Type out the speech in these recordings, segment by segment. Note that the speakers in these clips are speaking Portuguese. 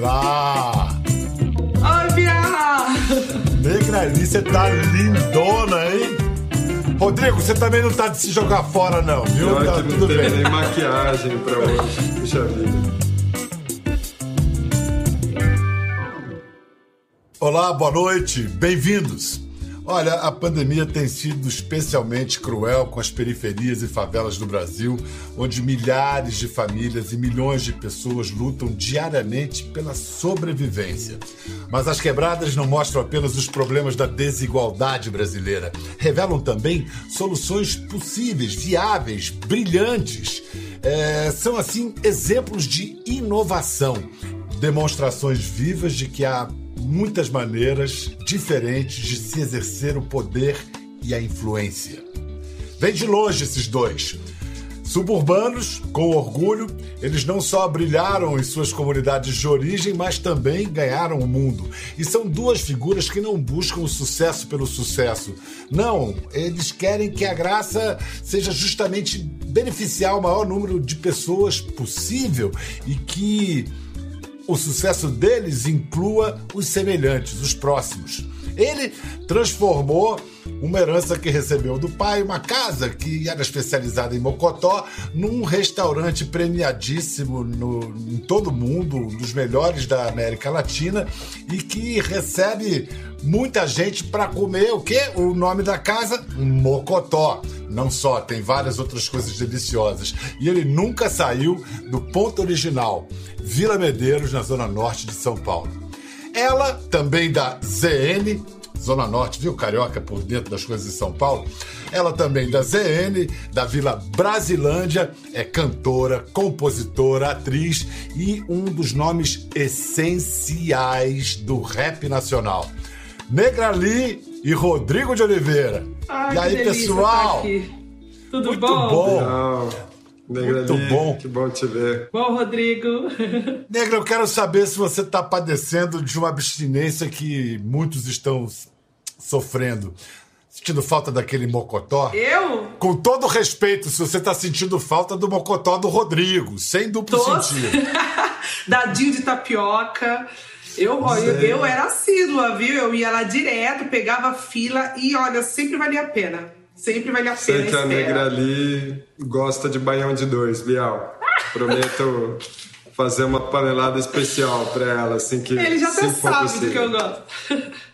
Olá! Oi, Bia! Negra ali, você tá lindona, hein? Rodrigo, você também não tá de se jogar fora, não, viu? Tá não tudo teve bem. nem maquiagem pra hoje. Puxa vida. Olá, boa noite, bem-vindos. Olha, a pandemia tem sido especialmente cruel com as periferias e favelas do Brasil, onde milhares de famílias e milhões de pessoas lutam diariamente pela sobrevivência. Mas as quebradas não mostram apenas os problemas da desigualdade brasileira, revelam também soluções possíveis, viáveis, brilhantes. É, são, assim, exemplos de inovação, demonstrações vivas de que há muitas maneiras diferentes de se exercer o poder e a influência. Vem de longe esses dois. Suburbanos, com orgulho, eles não só brilharam em suas comunidades de origem, mas também ganharam o mundo. E são duas figuras que não buscam o sucesso pelo sucesso. Não, eles querem que a graça seja justamente beneficiar o maior número de pessoas possível e que o sucesso deles inclua os semelhantes, os próximos. Ele transformou uma herança que recebeu do pai, uma casa que era especializada em mocotó, num restaurante premiadíssimo no, em todo o mundo, um dos melhores da América Latina, e que recebe muita gente para comer o quê? O nome da casa? Mocotó. Não só, tem várias outras coisas deliciosas. E ele nunca saiu do ponto original, Vila Medeiros, na zona norte de São Paulo. Ela, também da ZN, Zona Norte, viu, Carioca, por dentro das coisas de São Paulo. Ela também da ZN, da Vila Brasilândia, é cantora, compositora, atriz e um dos nomes essenciais do rap nacional. Negra Lee e Rodrigo de Oliveira. Ai, e aí, pessoal? aqui. Tudo Muito bom? bom. Não, Negra Muito Ali, bom. Que bom te ver. Bom, Rodrigo. Negra, eu quero saber se você está padecendo de uma abstinência que muitos estão sofrendo. Sentindo falta daquele mocotó? Eu? Com todo respeito, se você está sentindo falta do mocotó do Rodrigo, sem duplo Tô. sentido. Dadinho de tapioca. Eu, eu, eu era assídua, viu? Eu ia lá direto, pegava fila e, olha, sempre valia a pena. Sempre valia a pena. Sei que a. Negra Ali gosta de baião de dois, Bial. Prometo fazer uma panelada especial pra ela, assim que. Ele já até for sabe do possível. que eu gosto.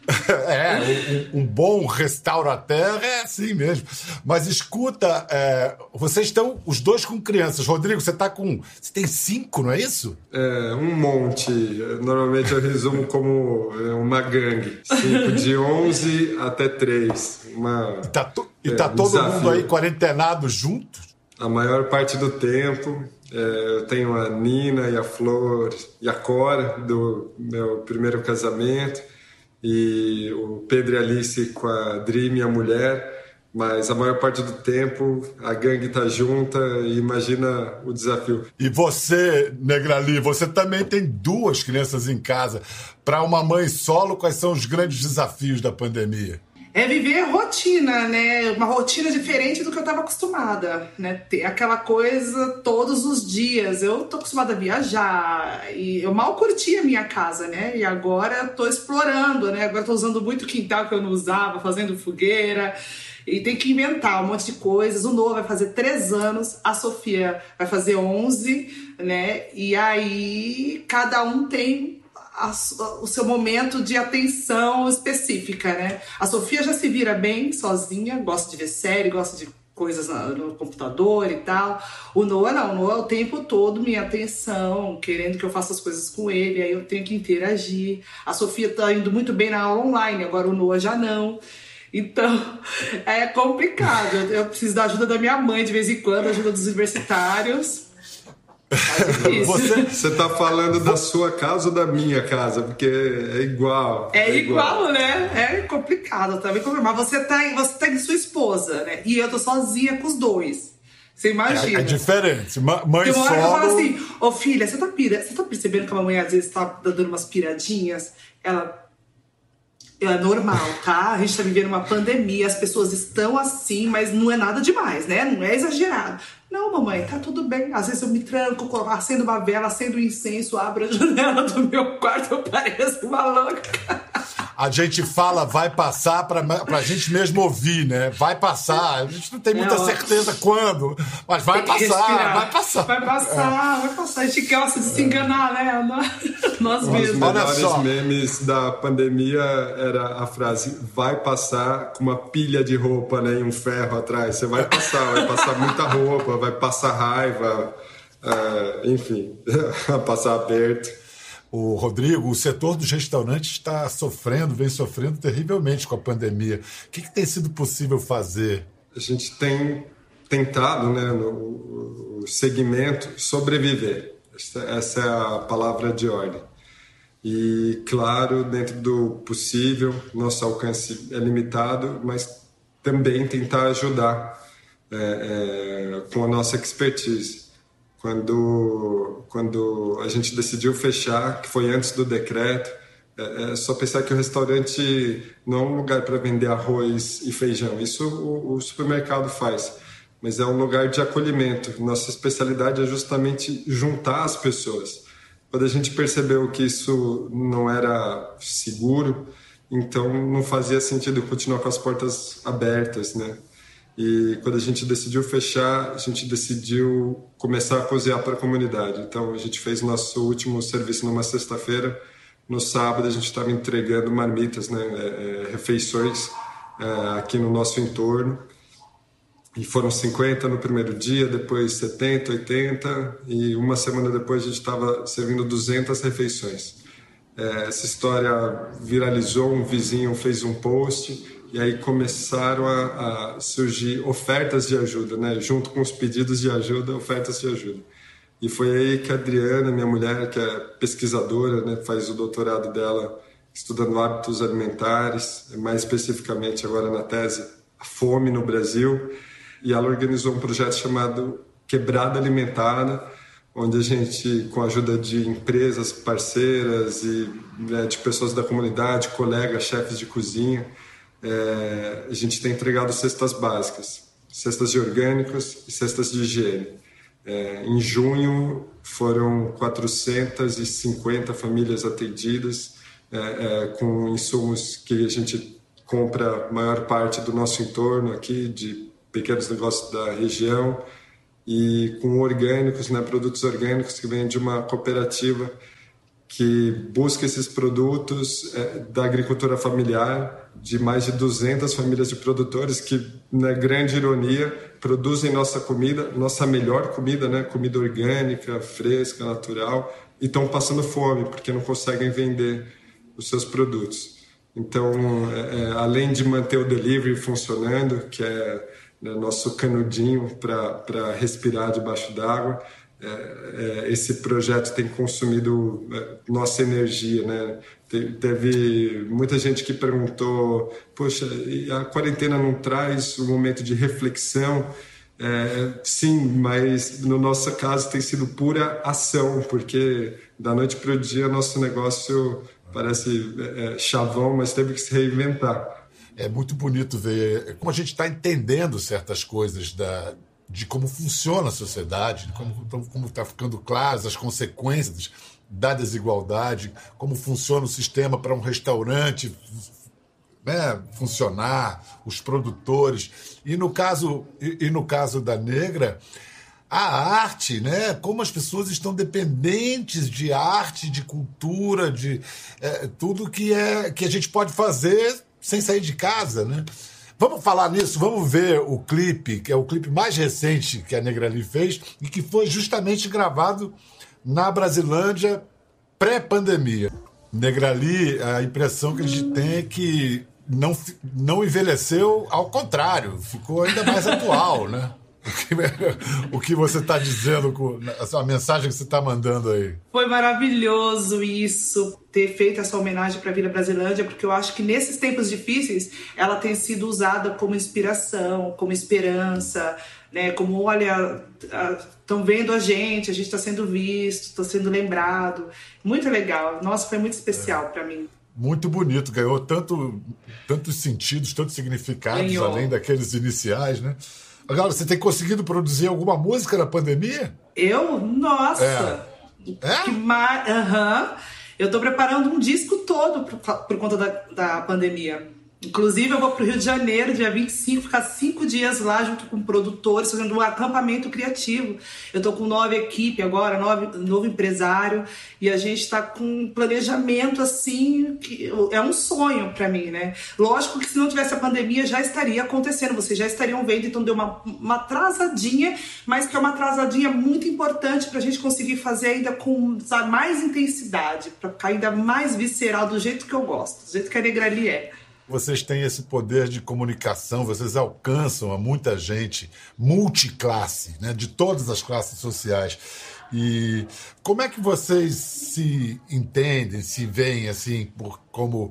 É, um, um bom restaurateur é assim mesmo. Mas escuta, é, vocês estão os dois com crianças. Rodrigo, você tá com. Você tem cinco, não é isso? É, um monte. Normalmente eu resumo como é, uma gangue. Cinco de 11 até 3. Uma, Tá to- e É, tá todo desafio. mundo aí quarentenado junto? a maior parte do tempo. É, eu tenho a Nina e a Flor e a Cora do meu primeiro casamento. E o Pedro e Alice com a Dri, minha mulher. Mas a maior parte do tempo a gangue tá junta e imagina o desafio. E você, Negrali, você também tem duas crianças em casa. Para uma mãe solo, quais são os grandes desafios da pandemia? É viver rotina, né? Uma rotina diferente do que eu estava acostumada, né? Ter aquela coisa todos os dias. Eu tô acostumada a viajar e eu mal curti a minha casa, né? E agora tô explorando, né? Agora tô usando muito quintal que eu não usava, fazendo fogueira. E tem que inventar um monte de coisas. O Noah vai fazer três anos, a Sofia vai fazer 11, né? E aí cada um tem a o seu momento de atenção específica, né? A Sofia já se vira bem sozinha, gosta de ver série, gosta de coisas na- no computador e tal. O Noah não, o Noah o tempo todo minha atenção, querendo que eu faça as coisas com ele, aí eu tenho que interagir. A Sofia tá indo muito bem na aula online, agora o Noah já não. Então, é complicado. Eu preciso da ajuda da minha mãe de vez em quando, ajuda dos universitários. Você, Você tá falando da sua casa ou da minha casa? Porque é igual. É igual, né? É complicado também. Mas você tá, você tá com sua esposa, né? E eu tô sozinha com os dois. Você é, imagina. é diferente. Ma- Mãe que eu falo solo. assim, ô filha, você tá, pira... você tá percebendo que a mamãe às vezes tá dando umas piradinhas? Ela. É normal, tá? A gente tá vivendo uma pandemia, as pessoas estão assim, mas não é nada demais, né? Não é exagerado. Não, mamãe, tá tudo bem. Às vezes eu me tranco, acendo uma vela, acendo um incenso, abro a janela do meu quarto, eu pareço uma louca a gente fala vai passar para a gente mesmo ouvir, né? Vai passar. A gente não tem muita certeza quando, mas vai passar, vai passar. Vai passar, vai passar. A gente gosta de se enganar, né? Nós mesmos. Os melhores memes da pandemia era a frase vai passar com uma pilha de roupa né, e um ferro atrás. Você vai passar, vai passar muita roupa, vai passar raiva, uh, enfim, vai passar aperto o Rodrigo, o setor dos restaurantes está sofrendo, vem sofrendo terrivelmente com a pandemia. O que, que tem sido possível fazer? A gente tem tentado, né, no segmento, sobreviver. Essa é a palavra de ordem. E, claro, dentro do possível, nosso alcance é limitado, mas também tentar ajudar é, é, com a nossa expertise quando, quando a gente decidiu fechar, que foi antes do decreto, é, é só pensar que o restaurante não é um lugar para vender arroz e feijão. Isso o, o, supermercado faz, mas é um lugar de acolhimento. Nossa especialidade é justamente juntar as pessoas. Quando a gente percebeu que isso não era seguro, então não fazia sentido continuar com as portas abertas, né? E quando a gente decidiu fechar, a gente decidiu começar a cozinhar para a comunidade. Então a gente fez nosso último serviço numa sexta-feira. No sábado a gente estava entregando marmitas, né, é, é, refeições é, aqui no nosso entorno. E foram 50 no primeiro dia, depois 70, 80 e uma semana depois a gente estava servindo 200 refeições. É, essa história viralizou, um vizinho fez um post e aí começaram a, a, surgir ofertas de ajuda, né? Junto com os pedidos de ajuda, ofertas de ajuda. E foi aí que a Adriana, minha mulher, que é pesquisadora, né, faz o doutorado dela estudando hábitos alimentares, mais especificamente agora na tese a fome no Brasil, e ela organizou um projeto chamado Quebrada Alimentada, onde a gente, com a ajuda de empresas parceiras e né, de pessoas da comunidade, colegas, chefes de cozinha, é, a gente tem entregado cestas básicas, cestas de orgânicos e cestas de higiene. É, em junho foram 450 famílias atendidas é, é, com insumos que a gente compra maior parte do nosso entorno aqui, de pequenos negócios da região, e com orgânicos, né, produtos orgânicos que vêm de uma cooperativa que busca esses produtos é, da agricultura familiar de mais de 200 famílias de produtores que, na grande ironia, produzem nossa comida, nossa melhor comida, né, comida orgânica, fresca, natural, e estão passando fome porque não conseguem vender os seus produtos. Então, é, é além de manter o delivery funcionando, que é né, nosso canudinho para respirar debaixo d'água, esse projeto tem consumido é, nossa energia, né? Teve muita gente que perguntou, poxa, a quarentena não traz um momento de reflexão? É, sim, mas no nosso caso tem sido pura ação, porque da noite para o dia nosso negócio parece é, chavão, mas teve que se reinventar. É muito bonito ver como a gente está entendendo certas coisas da, de como funciona a sociedade, como está ficando claras as consequências da desigualdade, como funciona o sistema para um restaurante né, funcionar, os produtores. E no caso, e, e, no caso da negra, a arte, né? Como as pessoas estão dependentes de arte, de cultura, de é, tudo que é que a gente pode fazer sem sair de casa, né? Vamos falar nisso, vamos ver o clipe, que é o clipe mais recente que a Negrali fez e que foi justamente gravado na Brasilândia pré-pandemia. Negrali, a impressão que a gente tem é que não, não envelheceu, ao contrário, ficou ainda mais atual, né? O que, você está dizendo, com a mensagem que você está mandando aí? Foi maravilhoso isso, ter feito essa homenagem para a Vila Brasilândia, porque eu acho que nesses tempos difíceis ela tem sido usada como inspiração, como esperança, né? Como, olha, estão vendo a gente, a gente está sendo visto, está sendo lembrado. Muito legal. Nossa, foi muito especial é. para mim. Muito bonito, ganhou tanto, tantos sentidos, tantos significados, ganhou. além daqueles iniciais, né? Agora, você tem conseguido produzir alguma música na pandemia? Eu? Nossa! É? é? Que mar... Uhum. Eu estou preparando um disco todo por, por conta da, da pandemia. Inclusive, eu vou para o Rio de Janeiro, dia 25, ficar cinco dias lá junto com produtores, fazendo um acampamento criativo. Eu estou com nova equipe agora, nove, novo empresário, e a gente está com um planejamento assim, que é um sonho para mim, né? Lógico que se não tivesse a pandemia já estaria acontecendo, vocês já estariam vendo, então deu uma, uma atrasadinha, mas que é uma atrasadinha muito importante para a gente conseguir fazer ainda com sabe, mais intensidade, para ficar ainda mais visceral, do jeito que eu gosto, do jeito que a Negrali é. Vocês têm esse poder de comunicação, vocês alcançam a muita gente, multiclasse, né, de todas as classes sociais. E como é que vocês se entendem, se veem assim por, como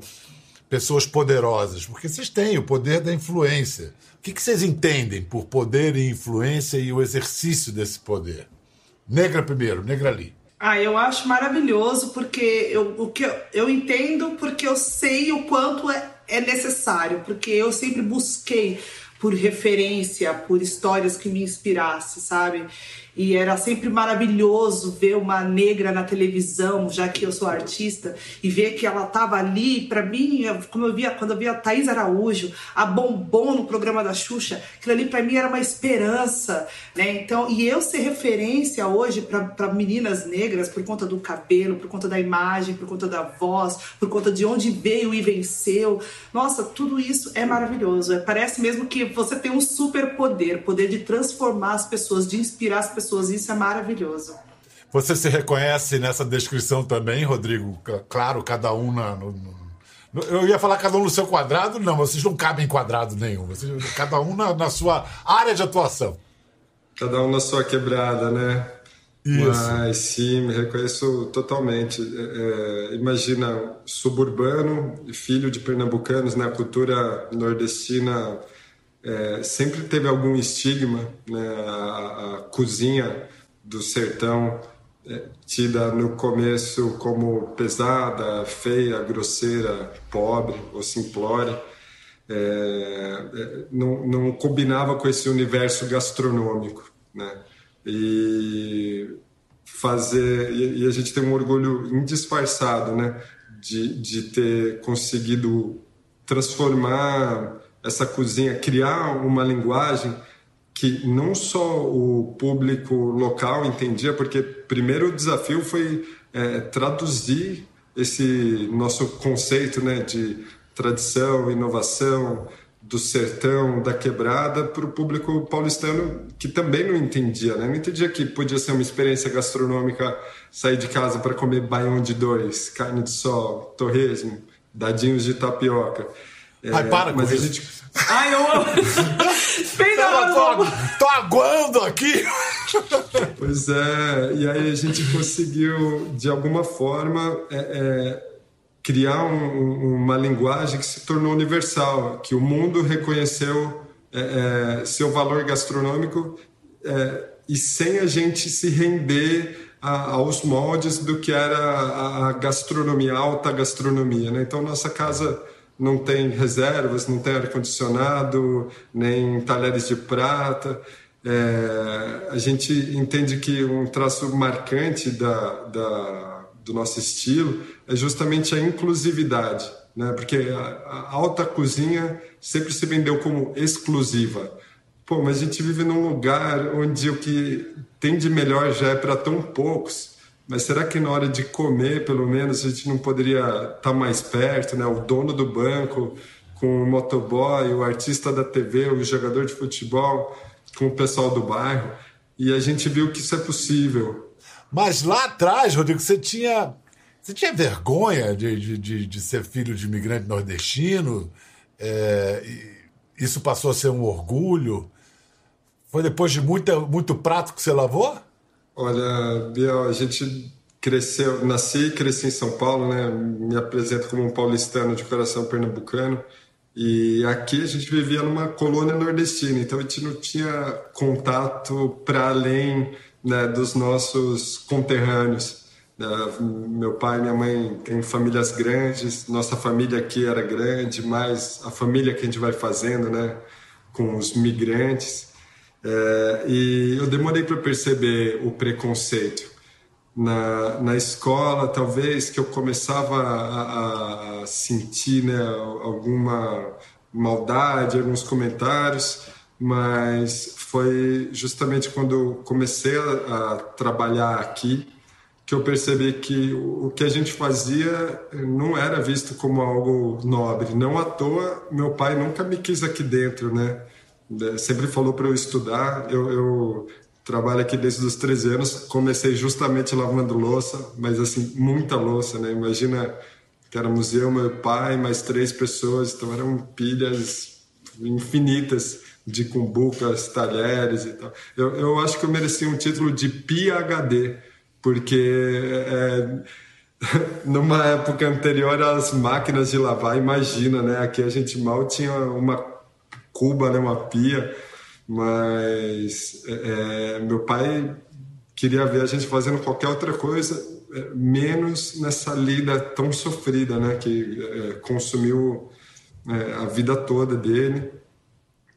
pessoas poderosas? Porque vocês têm o poder da influência. O que, que vocês entendem por poder e influência e o exercício desse poder? Negra primeiro, Negra ali. Ah, eu acho maravilhoso porque eu, o que eu, eu entendo porque eu sei o quanto é é necessário, porque eu sempre busquei por referência, por histórias que me inspirassem, sabe? E era sempre maravilhoso ver uma negra na televisão, já que eu sou artista, e ver que ela estava ali, para mim, como eu via quando eu via a Thaís Araújo, a Bombom no programa da Xuxa, aquilo ali para mim era uma esperança, né? Então, e eu ser referência hoje para meninas negras por conta do cabelo, por conta da imagem, por conta da voz, por conta de onde veio e venceu. Nossa, tudo isso é maravilhoso. Parece mesmo que você tem um super poder, poder de transformar as pessoas, de inspirar as pessoas pessoas. Isso é maravilhoso. Você se reconhece nessa descrição também, Rodrigo? Claro, cada um na, no, no, eu ia falar cada um no seu quadrado, não, vocês não cabem em quadrado nenhum. Vocês, cada um na, na, sua área de atuação. Cada um na sua quebrada, né? Isso. Mas sim, me reconheço totalmente. É, é imagina, suburbano, filho de pernambucanos, né? A cultura nordestina é, sempre teve algum estigma, né? a, a cozinha do sertão é, tida no começo como pesada, feia, grosseira, pobre ou simplória, é, é, não, não, combinava com esse universo gastronômico, né? E fazer e, e, a gente tem um orgulho indisfarçado, né? De, de ter conseguido transformar essa cozinha, criar uma linguagem que não só o público local entendia, porque primeiro o desafio foi é, traduzir esse nosso conceito né, de tradição, inovação, do sertão, da quebrada, para o público paulistano que também não entendia, né? Não entendia que podia ser uma experiência gastronômica sair de casa para comer baião de dois, carne de sol, torresmo, dadinhos de tapioca. É, Ai, para mas com a gente Ai, eu amo. Bem na hora. Tô, tô aguando aqui. Pois é, e aí a gente conseguiu, de alguma forma, é, é, criar um, uma linguagem que se tornou universal, que o mundo reconheceu é, é seu valor gastronômico é, e sem a gente se render a, aos moldes do que era a, a gastronomia, a alta gastronomia. Né? Então, nossa casa não tem reservas, não tem ar-condicionado, nem talheres de prata. É, a gente entende que um traço marcante da, da, do nosso estilo é justamente a inclusividade, né? porque a, a alta cozinha sempre se vendeu como exclusiva. Pô, mas a gente vive num lugar onde o que tem de melhor já é para tão poucos mas será que na hora de comer, pelo menos, a gente não poderia estar tá mais perto, né? O dono do banco com o motoboy, o artista da TV, o jogador de futebol com o pessoal do bairro. E a gente viu que isso é possível. Mas lá atrás, Rodrigo, você tinha, você tinha vergonha de, de, de ser filho de imigrante nordestino? É, isso passou a ser um orgulho? Foi depois de muita, muito prato que você lavou? Olha, Biel, a gente cresceu, nasci e cresci em São Paulo, né? Me apresento como um paulistano de coração pernambucano. E aqui a gente vivia numa colônia nordestina, então a gente não tinha contato para além né, dos nossos conterrâneos. Meu pai e minha mãe têm famílias grandes, nossa família aqui era grande, mas a família que a gente vai fazendo, né, com os migrantes. Uh, e eu demorei para perceber o preconceito na, na escola, talvez que eu começava a, a sentir né, alguma maldade, alguns comentários, mas foi justamente quando comecei a, a trabalhar aqui que eu percebi que o que a gente fazia não era visto como algo nobre. Não à toa, meu pai nunca me quis aqui dentro, né? Sempre falou para eu estudar. Eu, eu, trabalho aqui desde os 13 anos. Comecei justamente lavando louça, mas assim, muita louça, né? Imagina que era museu, meu pai, mais três pessoas, então eram pilhas infinitas de cumbucas, talheres e tal. Eu, eu acho que eu merecia um título de PhD, porque é, numa época anterior às máquinas de lavar, imagina, né? Aqui a gente mal tinha uma cuba, né? uma pia, mas é, é meu pai queria ver a gente fazendo qualquer outra coisa, é, menos nessa lida tão sofrida, né? Que é, consumiu é, a vida toda dele.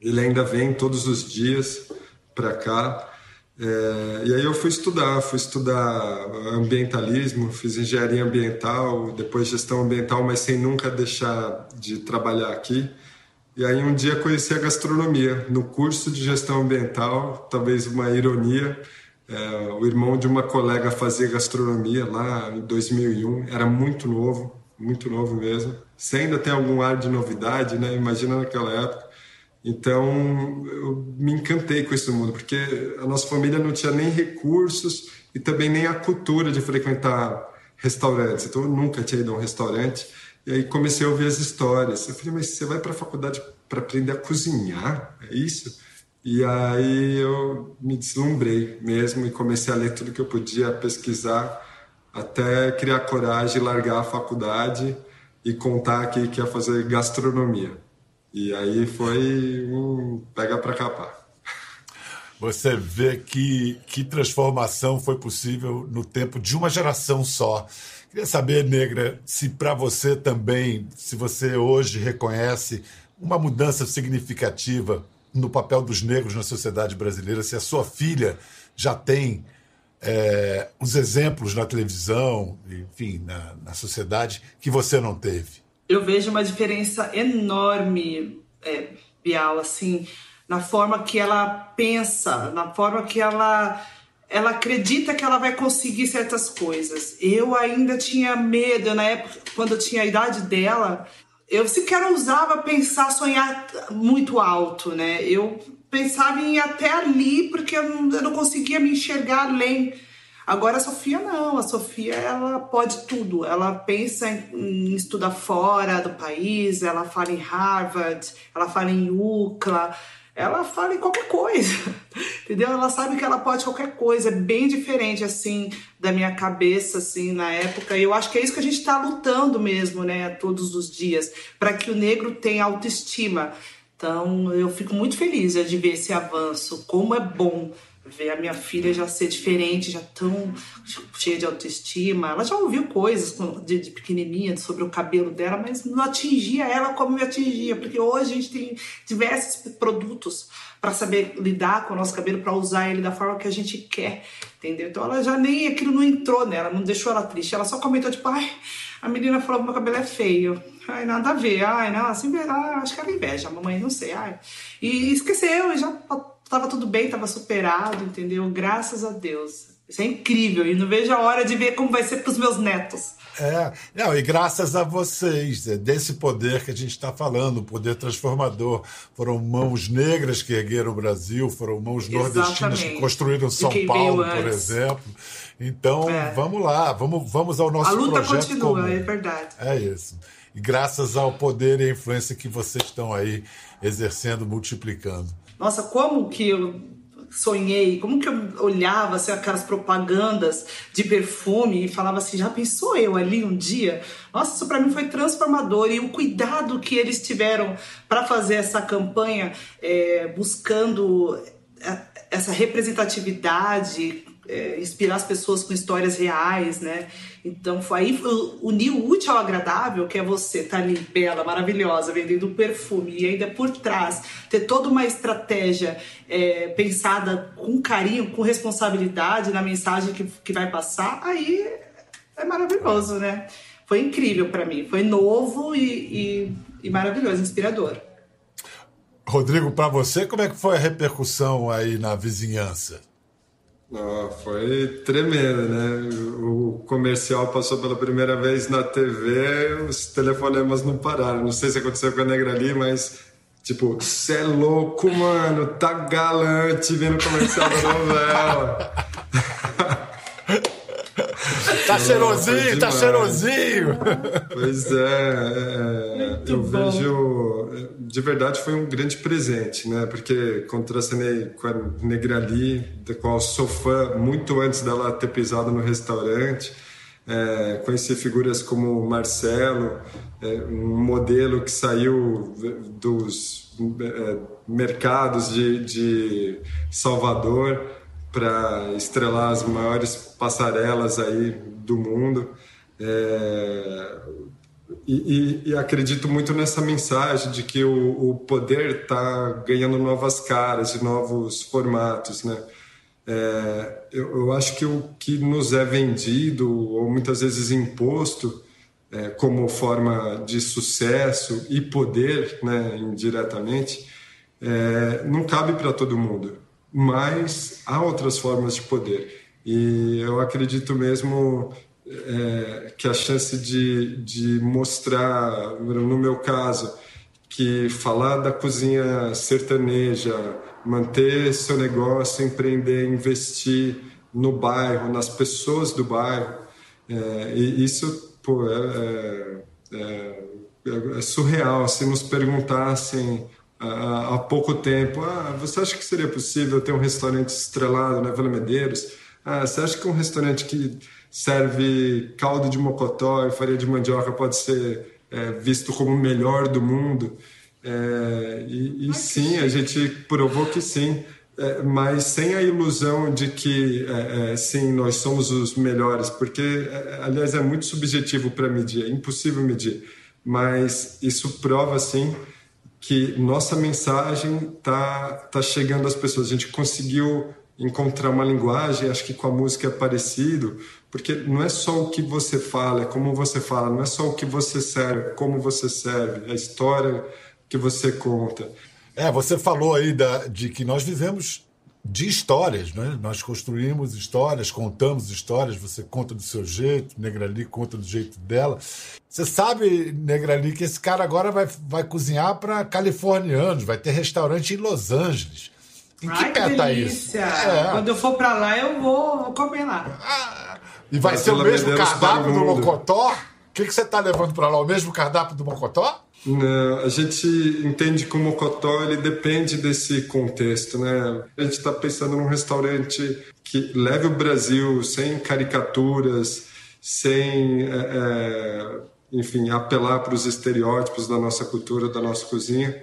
Ele ainda vem todos os dias para cá. É, e aí eu fui estudar, fui estudar ambientalismo, fiz engenharia ambiental, depois gestão ambiental, mas sem nunca deixar de trabalhar aqui. E aí um dia conheci a gastronomia no curso de gestão ambiental, talvez uma ironia. É, o irmão de uma colega fazia gastronomia lá em 2001, era muito novo, muito novo mesmo. Você ainda tem algum ar de novidade, né? Imagina naquela época. Então, eu me encantei com esse mundo, porque a nossa família não tinha nem recursos e também nem a cultura de frequentar restaurantes. Então, eu nunca tinha ido a um restaurante. E aí comecei a ouvir as histórias. Eu falei, mas você vai para a faculdade para aprender a cozinhar? É isso? E aí eu me deslumbrei mesmo e comecei a ler tudo que eu podia, pesquisar, até criar coragem, largar a faculdade e contar que ia fazer gastronomia. E aí foi um pega para capar. Você vê que, que transformação foi possível no tempo de uma geração só. Queria saber, Negra, se para você também, se você hoje reconhece uma mudança significativa no papel dos negros na sociedade brasileira, se a sua filha já tem é, os exemplos na televisão, enfim, na, na sociedade, que você não teve? Eu vejo uma diferença enorme, é, Bial, assim, na forma que ela pensa, na forma que ela ela acredita que ela vai conseguir certas coisas. Eu ainda tinha medo, na época, quando eu tinha a idade dela, eu sequer ousava pensar, sonhar muito alto, né? Eu pensava em ir até ali, porque eu não, conseguia me enxergar além Agora a Sofia não, a Sofia ela pode tudo. Ela pensa em, em estudar fora do país, ela fala em Harvard, ela fala em UCLA, ela fala em qualquer coisa, entendeu? Ela sabe que ela pode qualquer coisa, é bem diferente assim da minha cabeça assim na época. E eu acho que é isso que a gente está lutando mesmo, né, todos os dias, para que o negro tenha autoestima. Então eu fico muito feliz de ver esse avanço, como é bom ver a minha filha já ser diferente, já tão cheia de autoestima. Ela já ouviu coisas de, de, pequenininha sobre o cabelo dela, mas não atingia ela como me atingia, porque hoje a gente tem diversos produtos para saber lidar com o nosso cabelo, para usar ele da forma que a gente quer, entendeu? Então ela já nem aquilo não entrou nela, não deixou ela triste. Ela só comentou tipo, ai, a menina falou que meu cabelo é feio. Ai, nada a ver. Ai, não, assim, ah, acho que era inveja, mamãe, não sei. Ai. E esqueceu, e já tava tudo bem, tava superado, entendeu? Graças a Deus. Isso é incrível e não vejo a hora de ver como vai ser para os meus netos. É, não, e graças a vocês, é desse poder que a gente está falando, o poder transformador. Foram mãos negras que ergueram o Brasil, foram mãos nordestinas que construíram São Paulo, por exemplo. Então, é. vamos lá, vamos, vamos ao nosso projeto. A luta projeto continua, comum. é verdade. É isso. E graças ao poder e à influência que vocês estão aí exercendo, multiplicando. Nossa, como que eu sonhei, como que eu olhava assim, aquelas propagandas de perfume e falava assim, já pensou eu ali um dia? Nossa, isso para mim foi transformador e o cuidado que eles tiveram para fazer essa campanha, é, buscando é, essa representatividade é, inspirar as pessoas com histórias reais, né? Então foi aí unir o útil ao agradável, que é você tá ali bela, maravilhosa, vendendo perfume e ainda por trás ter toda uma estratégia é, pensada com carinho, com responsabilidade na mensagem que, que vai passar, aí é maravilhoso, né? Foi incrível para mim, foi novo e, e, e maravilhoso, inspirador. Rodrigo, para você, como é que foi a repercussão aí na vizinhança? Oh, foi tremendo, né? O comercial passou pela primeira vez na TV, os telefonemas não pararam. Não sei se aconteceu com a Negra ali, mas tipo, cê é louco, mano, tá galante vendo comercial da novela. Tá cheirosinho, tá cheirosinho. Pois é, é eu bom. vejo. De verdade, foi um grande presente, né? Porque contracenei com a Negrali, da qual sou fã muito antes dela ter pisado no restaurante. É, conheci figuras como Marcelo, é, um modelo que saiu dos é, mercados de, de Salvador para estrelar as maiores passarelas aí do mundo. É, e, e, e, acredito muito nessa mensagem de que o, o poder está ganhando novas caras e novos formatos, né? É, eu, eu, acho que o que nos é vendido ou muitas vezes imposto é, como forma de sucesso e poder, né, indiretamente, é, não cabe para todo mundo mas há outras formas de poder. E eu acredito mesmo é, que a chance de, de mostrar, no meu caso, que falar da cozinha sertaneja, manter seu negócio, empreender, investir no bairro, nas pessoas do bairro, é, e isso pô, é, é, é surreal. Se nos perguntassem há pouco tempo. Ah, você acha que seria possível ter um restaurante estrelado na Vila Medeiros? Ah, você acha que um restaurante que serve caldo de mocotó e farinha de mandioca pode ser é, visto como o melhor do mundo? É, e, e sim, a gente provou que sim, é, mas sem a ilusão de que é, é, sim, nós somos os melhores, porque, é, aliás, é muito subjetivo para medir, é impossível medir, mas isso prova sim que nossa mensagem tá tá chegando às pessoas. A gente conseguiu encontrar uma linguagem, acho que com a música é parecido, porque não é só o que você fala, é como você fala, não é só o que você serve, é como você serve, é a história que você conta. É, você falou aí da, de que nós vivemos de histórias, né? Nós construímos histórias, contamos histórias, você conta do seu jeito, Negrali conta do jeito dela. Você sabe, Negrali, que esse cara agora vai, vai cozinhar para californianos, vai ter restaurante em Los Angeles. Em que Ai, pé tá isso? É. Quando eu for para lá, eu vou, vou comer lá. Ah, e vai, vai ser o mesmo cardápio do Mocotó? O que, que você está levando para lá? O mesmo cardápio do Mocotó? Não, a gente entende que o Mocotó ele depende desse contexto, né? A gente está pensando num restaurante que leve o Brasil sem caricaturas, sem, é, é enfim, apelar para os estereótipos da nossa cultura, da nossa cozinha,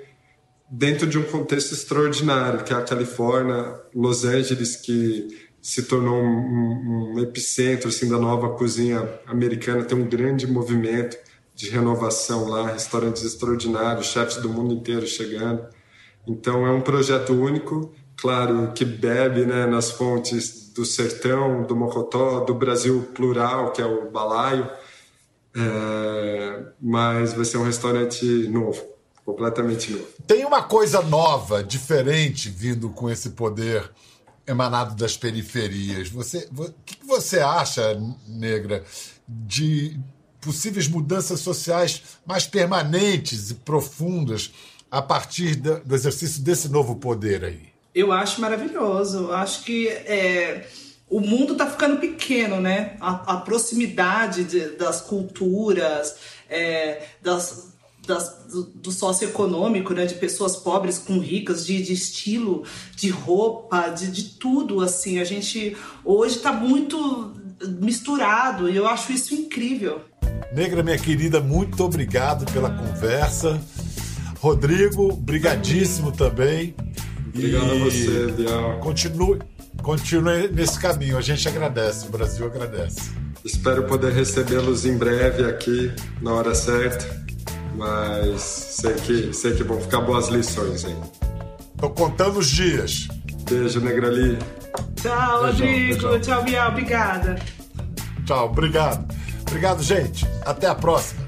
dentro de um contexto extraordinário, que é a Califórnia, Los Angeles, que se tornou um, um epicentro assim da nova cozinha americana, tem um grande movimento de renovação lá, restaurantes extraordinários, chefes do mundo inteiro chegando. Então é um projeto único, claro que bebe né, nas fontes do sertão, do mocotó, do Brasil plural, que é o balaio, é, mas vai ser um restaurante novo, completamente novo. Tem uma coisa nova, diferente, vindo com esse poder emanado das periferias. Você, o que você acha, Negra, de possíveis mudanças sociais mais permanentes e profundas a partir do exercício desse novo poder aí? Eu acho maravilhoso. Acho que é, o mundo está ficando pequeno, né? A, a proximidade de, das culturas, é, das, das, do, do socioeconômico, né? De pessoas pobres com ricas, de, de estilo, de roupa, de, de tudo, assim. A gente hoje está muito misturado e eu acho isso incrível. Negra, minha querida, muito obrigado pela conversa. Rodrigo, brigadíssimo também. Obrigado e a você, Bial. Continue, continue nesse caminho. A gente agradece, o Brasil agradece. Espero poder recebê-los em breve aqui, na hora certa. Mas sei que, sei que vão ficar boas lições aí. Tô contando os dias. Beijo, Negrali. Tchau, Rodrigo. Tchau, Biel. Obrigada. Tchau, obrigado. Obrigado, gente. Até a próxima.